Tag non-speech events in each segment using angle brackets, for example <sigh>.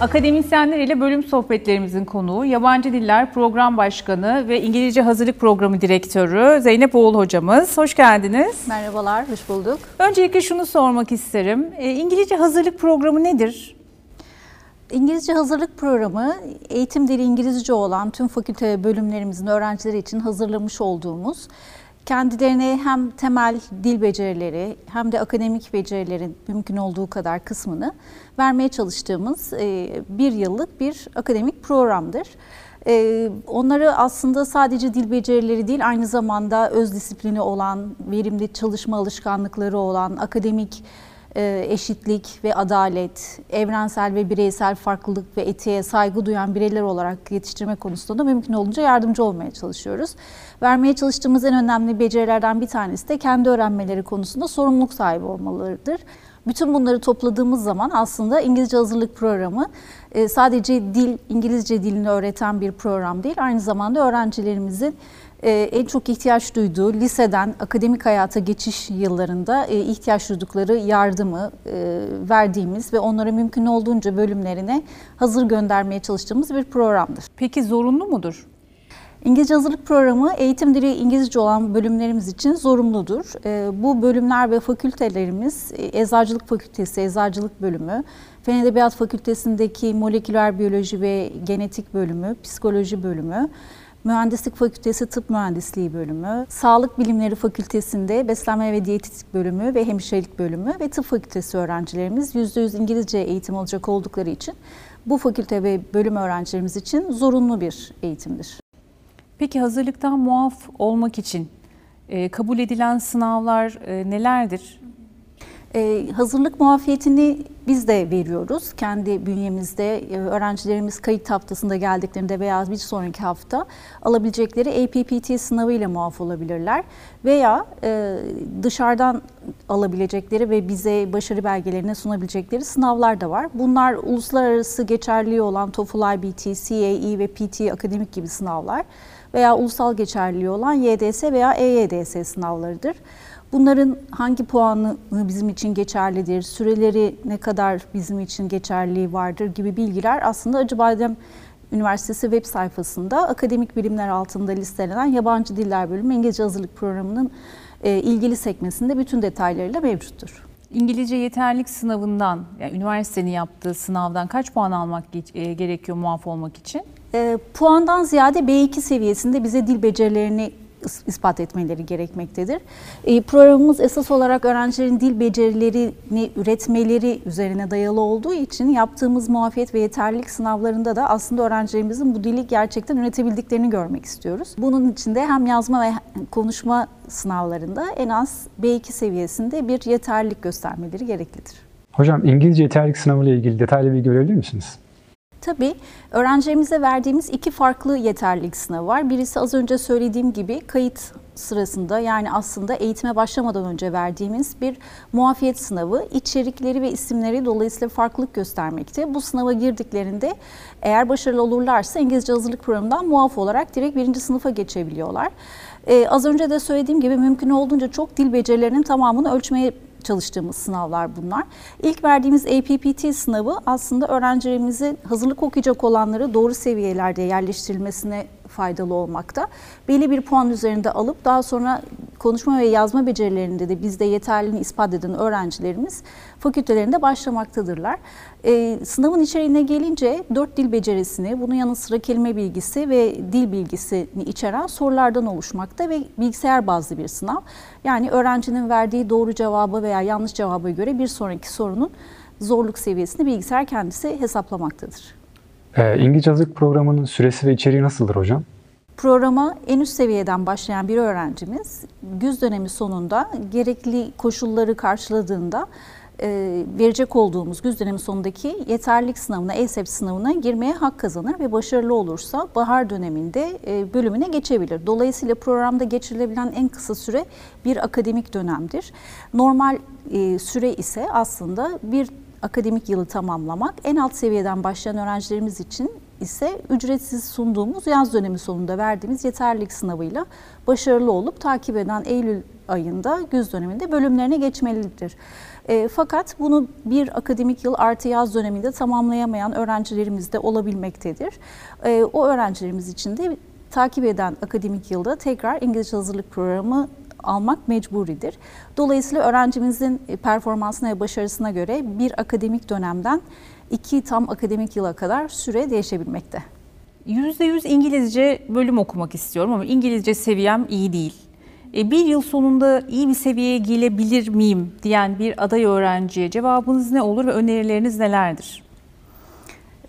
Akademisyenler ile bölüm sohbetlerimizin konuğu Yabancı Diller Program Başkanı ve İngilizce Hazırlık Programı Direktörü Zeynep Oğul hocamız. Hoş geldiniz. Merhabalar, hoş bulduk. Öncelikle şunu sormak isterim. E, İngilizce Hazırlık Programı nedir? İngilizce hazırlık programı eğitim dili İngilizce olan tüm fakülte bölümlerimizin öğrencileri için hazırlamış olduğumuz kendilerine hem temel dil becerileri hem de akademik becerilerin mümkün olduğu kadar kısmını vermeye çalıştığımız e, bir yıllık bir akademik programdır. E, onları aslında sadece dil becerileri değil aynı zamanda öz disiplini olan, verimli çalışma alışkanlıkları olan, akademik eşitlik ve adalet, evrensel ve bireysel farklılık ve etiğe saygı duyan bireyler olarak yetiştirme konusunda da mümkün olunca yardımcı olmaya çalışıyoruz. Vermeye çalıştığımız en önemli becerilerden bir tanesi de kendi öğrenmeleri konusunda sorumluluk sahibi olmalarıdır. Bütün bunları topladığımız zaman aslında İngilizce hazırlık programı e, sadece dil, İngilizce dilini öğreten bir program değil, aynı zamanda öğrencilerimizin e, en çok ihtiyaç duyduğu liseden akademik hayata geçiş yıllarında e, ihtiyaç duydukları yardımı verdiğimiz ve onlara mümkün olduğunca bölümlerine hazır göndermeye çalıştığımız bir programdır. Peki zorunlu mudur? İngilizce hazırlık programı eğitim dili İngilizce olan bölümlerimiz için zorunludur. Bu bölümler ve fakültelerimiz e, Eczacılık Fakültesi, Eczacılık Bölümü, Fen Edebiyat Fakültesindeki Moleküler Biyoloji ve Genetik Bölümü, Psikoloji Bölümü, Mühendislik Fakültesi Tıp Mühendisliği Bölümü, Sağlık Bilimleri Fakültesinde Beslenme ve Diyetetik Bölümü ve Hemşirelik Bölümü ve Tıp Fakültesi öğrencilerimiz %100 İngilizce eğitim alacak oldukları için bu fakülte ve bölüm öğrencilerimiz için zorunlu bir eğitimdir. Peki hazırlıktan muaf olmak için e, kabul edilen sınavlar e, nelerdir? Ee, hazırlık muafiyetini biz de veriyoruz. Kendi bünyemizde e, öğrencilerimiz kayıt haftasında geldiklerinde veya bir sonraki hafta alabilecekleri APPT sınavı ile muaf olabilirler. Veya e, dışarıdan alabilecekleri ve bize başarı belgelerini sunabilecekleri sınavlar da var. Bunlar uluslararası geçerliği olan TOEFL IBT, CAE ve PT akademik gibi sınavlar veya ulusal geçerliliği olan YDS veya EYDS sınavlarıdır. Bunların hangi puanı bizim için geçerlidir, süreleri ne kadar bizim için geçerliliği vardır gibi bilgiler aslında Acıbadem Üniversitesi web sayfasında akademik bilimler altında listelenen yabancı diller bölümü İngilizce hazırlık programının e, ilgili sekmesinde bütün detaylarıyla mevcuttur. İngilizce yeterlik sınavından, yani üniversitenin yaptığı sınavdan kaç puan almak e, gerekiyor muaf olmak için? E, puandan ziyade B2 seviyesinde bize dil becerilerini ispat etmeleri gerekmektedir. E, programımız esas olarak öğrencilerin dil becerilerini üretmeleri üzerine dayalı olduğu için yaptığımız muafiyet ve yeterlilik sınavlarında da aslında öğrencilerimizin bu dili gerçekten üretebildiklerini görmek istiyoruz. Bunun için de hem yazma ve konuşma sınavlarında en az B2 seviyesinde bir yeterlilik göstermeleri gereklidir. Hocam İngilizce yeterlilik sınavı ile ilgili detaylı bilgi verebilir misiniz? Tabii öğrencilerimize verdiğimiz iki farklı yeterlilik sınavı var. Birisi az önce söylediğim gibi kayıt sırasında yani aslında eğitime başlamadan önce verdiğimiz bir muafiyet sınavı içerikleri ve isimleri dolayısıyla farklılık göstermekte. Bu sınava girdiklerinde eğer başarılı olurlarsa İngilizce hazırlık programından muaf olarak direkt birinci sınıfa geçebiliyorlar. Ee, az önce de söylediğim gibi mümkün olduğunca çok dil becerilerinin tamamını ölçmeye çalıştığımız sınavlar bunlar. İlk verdiğimiz APPT sınavı aslında öğrencilerimizin hazırlık okuyacak olanları doğru seviyelerde yerleştirilmesine faydalı olmakta. Belli bir puan üzerinde alıp daha sonra konuşma ve yazma becerilerinde de bizde yeterliliğini ispat eden öğrencilerimiz fakültelerinde başlamaktadırlar. E, sınavın içeriğine gelince dört dil becerisini, bunun yanı sıra kelime bilgisi ve dil bilgisini içeren sorulardan oluşmakta ve bilgisayar bazlı bir sınav. Yani öğrencinin verdiği doğru cevabı veya yanlış cevaba göre bir sonraki sorunun zorluk seviyesini bilgisayar kendisi hesaplamaktadır. Ee, İngilizce hazırlık programının süresi ve içeriği nasıldır hocam? Programa en üst seviyeden başlayan bir öğrencimiz güz dönemi sonunda gerekli koşulları karşıladığında e, verecek olduğumuz güz dönemi sonundaki yeterlilik sınavına, ESEP sınavına girmeye hak kazanır ve başarılı olursa bahar döneminde e, bölümüne geçebilir. Dolayısıyla programda geçirilebilen en kısa süre bir akademik dönemdir. Normal e, süre ise aslında bir akademik yılı tamamlamak. En alt seviyeden başlayan öğrencilerimiz için ise ücretsiz sunduğumuz yaz dönemi sonunda verdiğimiz yeterlilik sınavıyla başarılı olup takip eden Eylül ayında, güz döneminde bölümlerine geçmelidir. E, fakat bunu bir akademik yıl artı yaz döneminde tamamlayamayan öğrencilerimiz de olabilmektedir. E, o öğrencilerimiz için de takip eden akademik yılda tekrar İngilizce hazırlık programı almak mecburidir. Dolayısıyla öğrencimizin performansına ve başarısına göre bir akademik dönemden iki tam akademik yıla kadar süre değişebilmekte. %100 İngilizce bölüm okumak istiyorum ama İngilizce seviyem iyi değil. E, bir yıl sonunda iyi bir seviyeye gelebilir miyim diyen bir aday öğrenciye cevabınız ne olur ve önerileriniz nelerdir?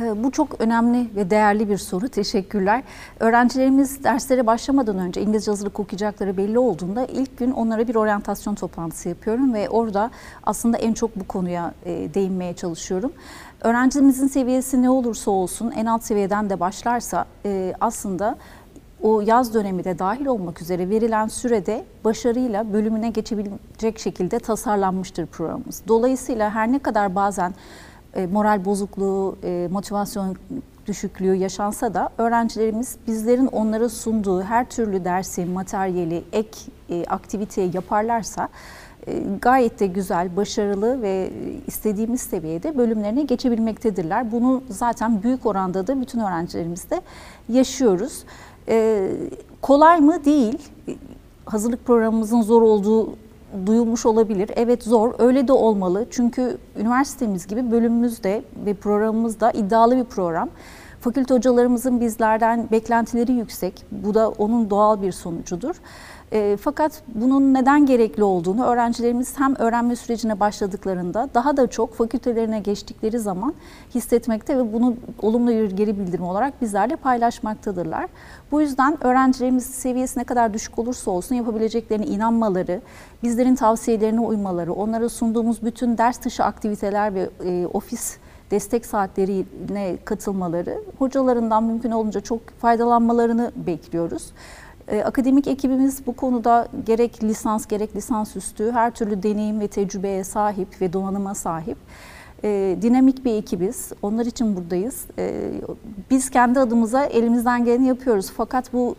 Ee, bu çok önemli ve değerli bir soru. Teşekkürler. Öğrencilerimiz derslere başlamadan önce İngilizce hazırlık okuyacakları belli olduğunda ilk gün onlara bir oryantasyon toplantısı yapıyorum ve orada aslında en çok bu konuya e, değinmeye çalışıyorum. Öğrencimizin seviyesi ne olursa olsun en alt seviyeden de başlarsa e, aslında o yaz dönemi de dahil olmak üzere verilen sürede başarıyla bölümüne geçebilecek şekilde tasarlanmıştır programımız. Dolayısıyla her ne kadar bazen e, moral bozukluğu, e, motivasyon düşüklüğü yaşansa da öğrencilerimiz bizlerin onlara sunduğu her türlü dersi, materyali, ek e, aktiviteyi yaparlarsa gayet de güzel, başarılı ve istediğimiz seviyede bölümlerine geçebilmektedirler. Bunu zaten büyük oranda da bütün öğrencilerimizde yaşıyoruz. Kolay mı? Değil. Hazırlık programımızın zor olduğu duyulmuş olabilir. Evet zor, öyle de olmalı. Çünkü üniversitemiz gibi bölümümüz de ve programımız da iddialı bir program. Fakülte hocalarımızın bizlerden beklentileri yüksek. Bu da onun doğal bir sonucudur. E, fakat bunun neden gerekli olduğunu öğrencilerimiz hem öğrenme sürecine başladıklarında daha da çok fakültelerine geçtikleri zaman hissetmekte ve bunu olumlu bir geri bildirim olarak bizlerle paylaşmaktadırlar. Bu yüzden öğrencilerimiz seviyesi ne kadar düşük olursa olsun yapabileceklerine inanmaları, bizlerin tavsiyelerine uymaları, onlara sunduğumuz bütün ders dışı aktiviteler ve e, ofis destek saatlerine katılmaları, hocalarından mümkün olunca çok faydalanmalarını bekliyoruz. Ee, akademik ekibimiz bu konuda gerek lisans gerek lisans üstü her türlü deneyim ve tecrübeye sahip ve donanıma sahip. Ee, dinamik bir ekibiz. Onlar için buradayız. Ee, biz kendi adımıza elimizden geleni yapıyoruz. Fakat bu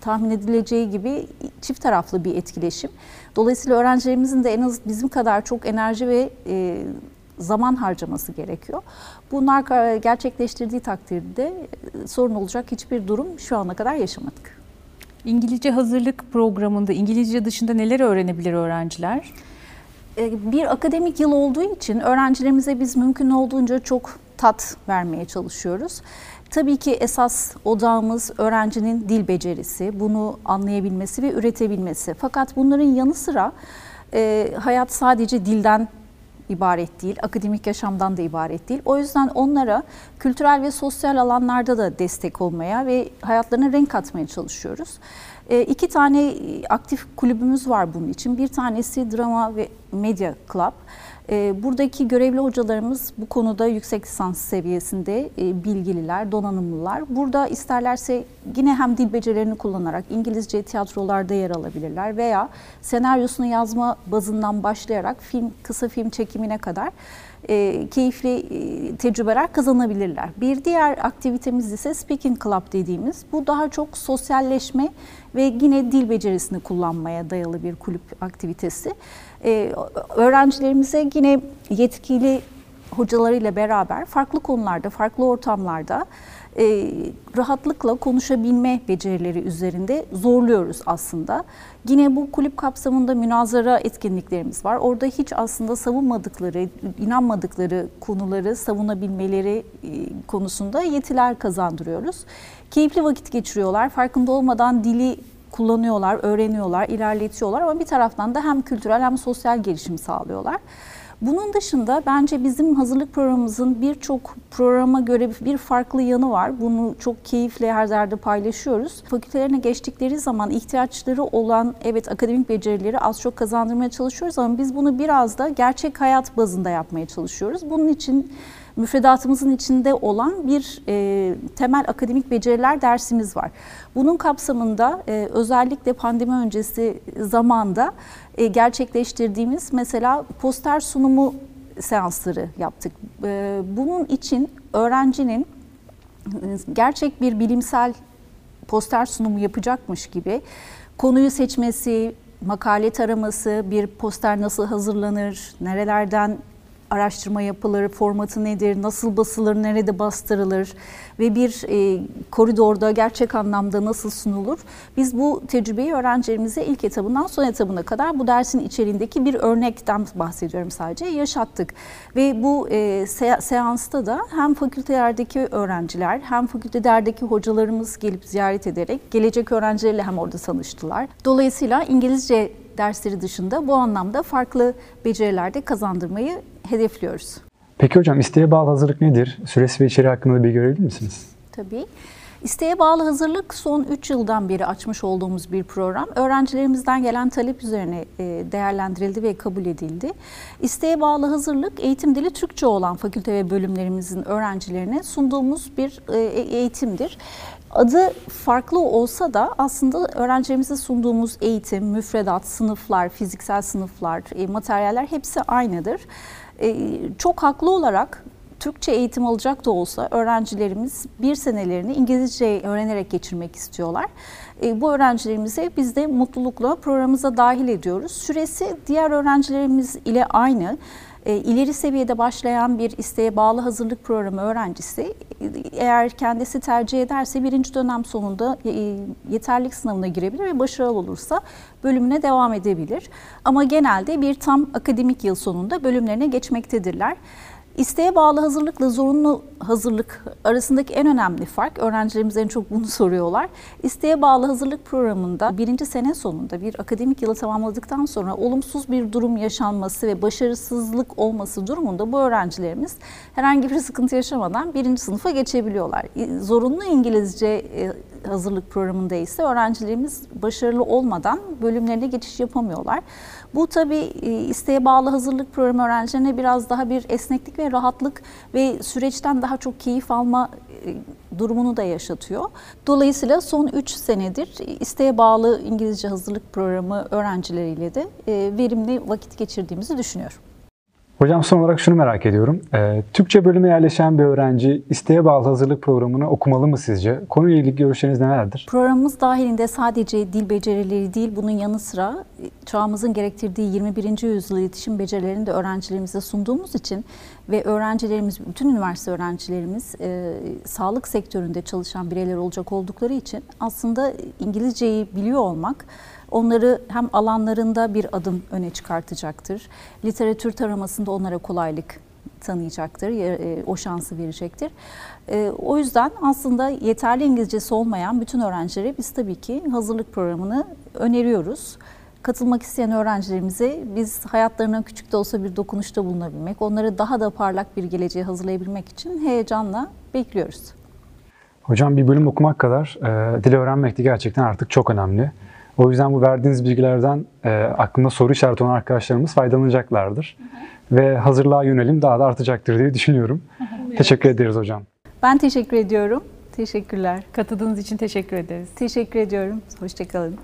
tahmin edileceği gibi çift taraflı bir etkileşim. Dolayısıyla öğrencilerimizin de en az bizim kadar çok enerji ve e, zaman harcaması gerekiyor. Bunlar gerçekleştirdiği takdirde e, sorun olacak hiçbir durum şu ana kadar yaşamadık. İngilizce hazırlık programında İngilizce dışında neler öğrenebilir öğrenciler? Ee, bir akademik yıl olduğu için öğrencilerimize biz mümkün olduğunca çok tat vermeye çalışıyoruz. Tabii ki esas odağımız öğrencinin dil becerisi, bunu anlayabilmesi ve üretebilmesi. Fakat bunların yanı sıra e, hayat sadece dilden ibaret değil, akademik yaşamdan da ibaret değil. O yüzden onlara kültürel ve sosyal alanlarda da destek olmaya ve hayatlarına renk katmaya çalışıyoruz. E, iki tane aktif kulübümüz var bunun için. Bir tanesi Drama ve Media Club. E, buradaki görevli hocalarımız bu konuda yüksek lisans seviyesinde e, bilgililer, donanımlılar. Burada isterlerse yine hem dil becerilerini kullanarak İngilizce tiyatrolarda yer alabilirler veya senaryosunu yazma bazından başlayarak film, kısa film çekimine kadar e, keyifli e, tecrübeler kazanabilirler. Bir diğer aktivitemiz ise Speaking Club dediğimiz. Bu daha çok sosyalleşme ve yine dil becerisini kullanmaya dayalı bir kulüp aktivitesi. E, öğrencilerimize yine yetkili hocalarıyla beraber farklı konularda, farklı ortamlarda e, rahatlıkla konuşabilme becerileri üzerinde zorluyoruz aslında. Yine bu kulüp kapsamında münazara etkinliklerimiz var. Orada hiç aslında savunmadıkları, inanmadıkları konuları savunabilmeleri e, konusunda yetiler kazandırıyoruz. Keyifli vakit geçiriyorlar. Farkında olmadan dili kullanıyorlar, öğreniyorlar, ilerletiyorlar ama bir taraftan da hem kültürel hem sosyal gelişim sağlıyorlar. Bunun dışında bence bizim hazırlık programımızın birçok programa göre bir farklı yanı var. Bunu çok keyifle her yerde paylaşıyoruz. Fakültelerine geçtikleri zaman ihtiyaçları olan evet akademik becerileri az çok kazandırmaya çalışıyoruz ama biz bunu biraz da gerçek hayat bazında yapmaya çalışıyoruz. Bunun için müfredatımızın içinde olan bir e, temel akademik beceriler dersimiz var. Bunun kapsamında e, özellikle pandemi öncesi zamanda e, gerçekleştirdiğimiz mesela poster sunumu seansları yaptık. E, bunun için öğrencinin e, gerçek bir bilimsel poster sunumu yapacakmış gibi konuyu seçmesi, makale taraması, bir poster nasıl hazırlanır, nerelerden araştırma yapılır, formatı nedir, nasıl basılır, nerede bastırılır ve bir e, koridorda gerçek anlamda nasıl sunulur. Biz bu tecrübeyi öğrencilerimize ilk etabından son etabına kadar bu dersin içeriğindeki bir örnekten bahsediyorum sadece yaşattık. Ve bu e, se- seansta da hem fakültelerdeki öğrenciler hem fakültelerdeki hocalarımız gelip ziyaret ederek gelecek öğrencilerle hem orada tanıştılar. Dolayısıyla İngilizce dersleri dışında bu anlamda farklı beceriler de kazandırmayı hedefliyoruz. Peki hocam isteğe bağlı hazırlık nedir? Süresi ve içeriği hakkında bilgi verebilir misiniz? Tabii. İsteğe bağlı hazırlık son 3 yıldan beri açmış olduğumuz bir program. Öğrencilerimizden gelen talep üzerine e, değerlendirildi ve kabul edildi. İsteğe bağlı hazırlık eğitim dili Türkçe olan fakülte ve bölümlerimizin öğrencilerine sunduğumuz bir e, eğitimdir. Adı farklı olsa da aslında öğrencilerimize sunduğumuz eğitim, müfredat, sınıflar, fiziksel sınıflar, e, materyaller hepsi aynıdır. E, Çok haklı olarak Türkçe eğitim alacak da olsa öğrencilerimiz bir senelerini İngilizce öğrenerek geçirmek istiyorlar. E, bu öğrencilerimize biz de mutlulukla programımıza dahil ediyoruz. Süresi diğer öğrencilerimiz ile aynı. E, ileri seviyede başlayan bir isteğe bağlı hazırlık programı öğrencisi e, eğer kendisi tercih ederse birinci dönem sonunda e, yeterlilik sınavına girebilir ve başarılı olursa bölümüne devam edebilir. Ama genelde bir tam akademik yıl sonunda bölümlerine geçmektedirler. İsteğe bağlı hazırlıkla zorunlu hazırlık arasındaki en önemli fark, öğrencilerimiz en çok bunu <laughs> soruyorlar. İsteğe bağlı hazırlık programında birinci sene sonunda bir akademik yılı tamamladıktan sonra olumsuz bir durum yaşanması ve başarısızlık olması durumunda bu öğrencilerimiz herhangi bir sıkıntı yaşamadan birinci sınıfa geçebiliyorlar. Zorunlu İngilizce e, hazırlık programında ise öğrencilerimiz başarılı olmadan bölümlerine geçiş yapamıyorlar. Bu tabii e, isteğe bağlı hazırlık programı öğrencilerine biraz daha bir esneklik ve rahatlık ve süreçten daha çok keyif alma e, durumunu da yaşatıyor. Dolayısıyla son 3 senedir isteğe bağlı İngilizce hazırlık programı öğrencileriyle de e, verimli vakit geçirdiğimizi düşünüyorum. Hocam son olarak şunu merak ediyorum. Ee, Türkçe bölüme yerleşen bir öğrenci isteğe bağlı hazırlık programını okumalı mı sizce? Konuyla ilgili görüşleriniz nelerdir? Programımız dahilinde sadece dil becerileri değil, bunun yanı sıra çağımızın gerektirdiği 21. yüzyıl iletişim becerilerini de öğrencilerimize sunduğumuz için ve öğrencilerimiz, bütün üniversite öğrencilerimiz e, sağlık sektöründe çalışan bireyler olacak oldukları için aslında İngilizceyi biliyor olmak onları hem alanlarında bir adım öne çıkartacaktır. Literatür taramasında onlara kolaylık tanıyacaktır, e, o şansı verecektir. E, o yüzden aslında yeterli İngilizcesi olmayan bütün öğrencilere biz tabii ki hazırlık programını öneriyoruz. Katılmak isteyen öğrencilerimize biz hayatlarına küçük de olsa bir dokunuşta bulunabilmek, onları daha da parlak bir geleceğe hazırlayabilmek için heyecanla bekliyoruz. Hocam bir bölüm okumak kadar e, dil öğrenmek de gerçekten artık çok önemli. O yüzden bu verdiğiniz bilgilerden e, aklında soru işareti olan arkadaşlarımız faydalanacaklardır. Ve hazırlığa yönelim daha da artacaktır diye düşünüyorum. Teşekkür ederiz hocam. Ben teşekkür ediyorum. Teşekkürler. Katıldığınız için teşekkür ederiz. Teşekkür ediyorum. Hoşçakalın.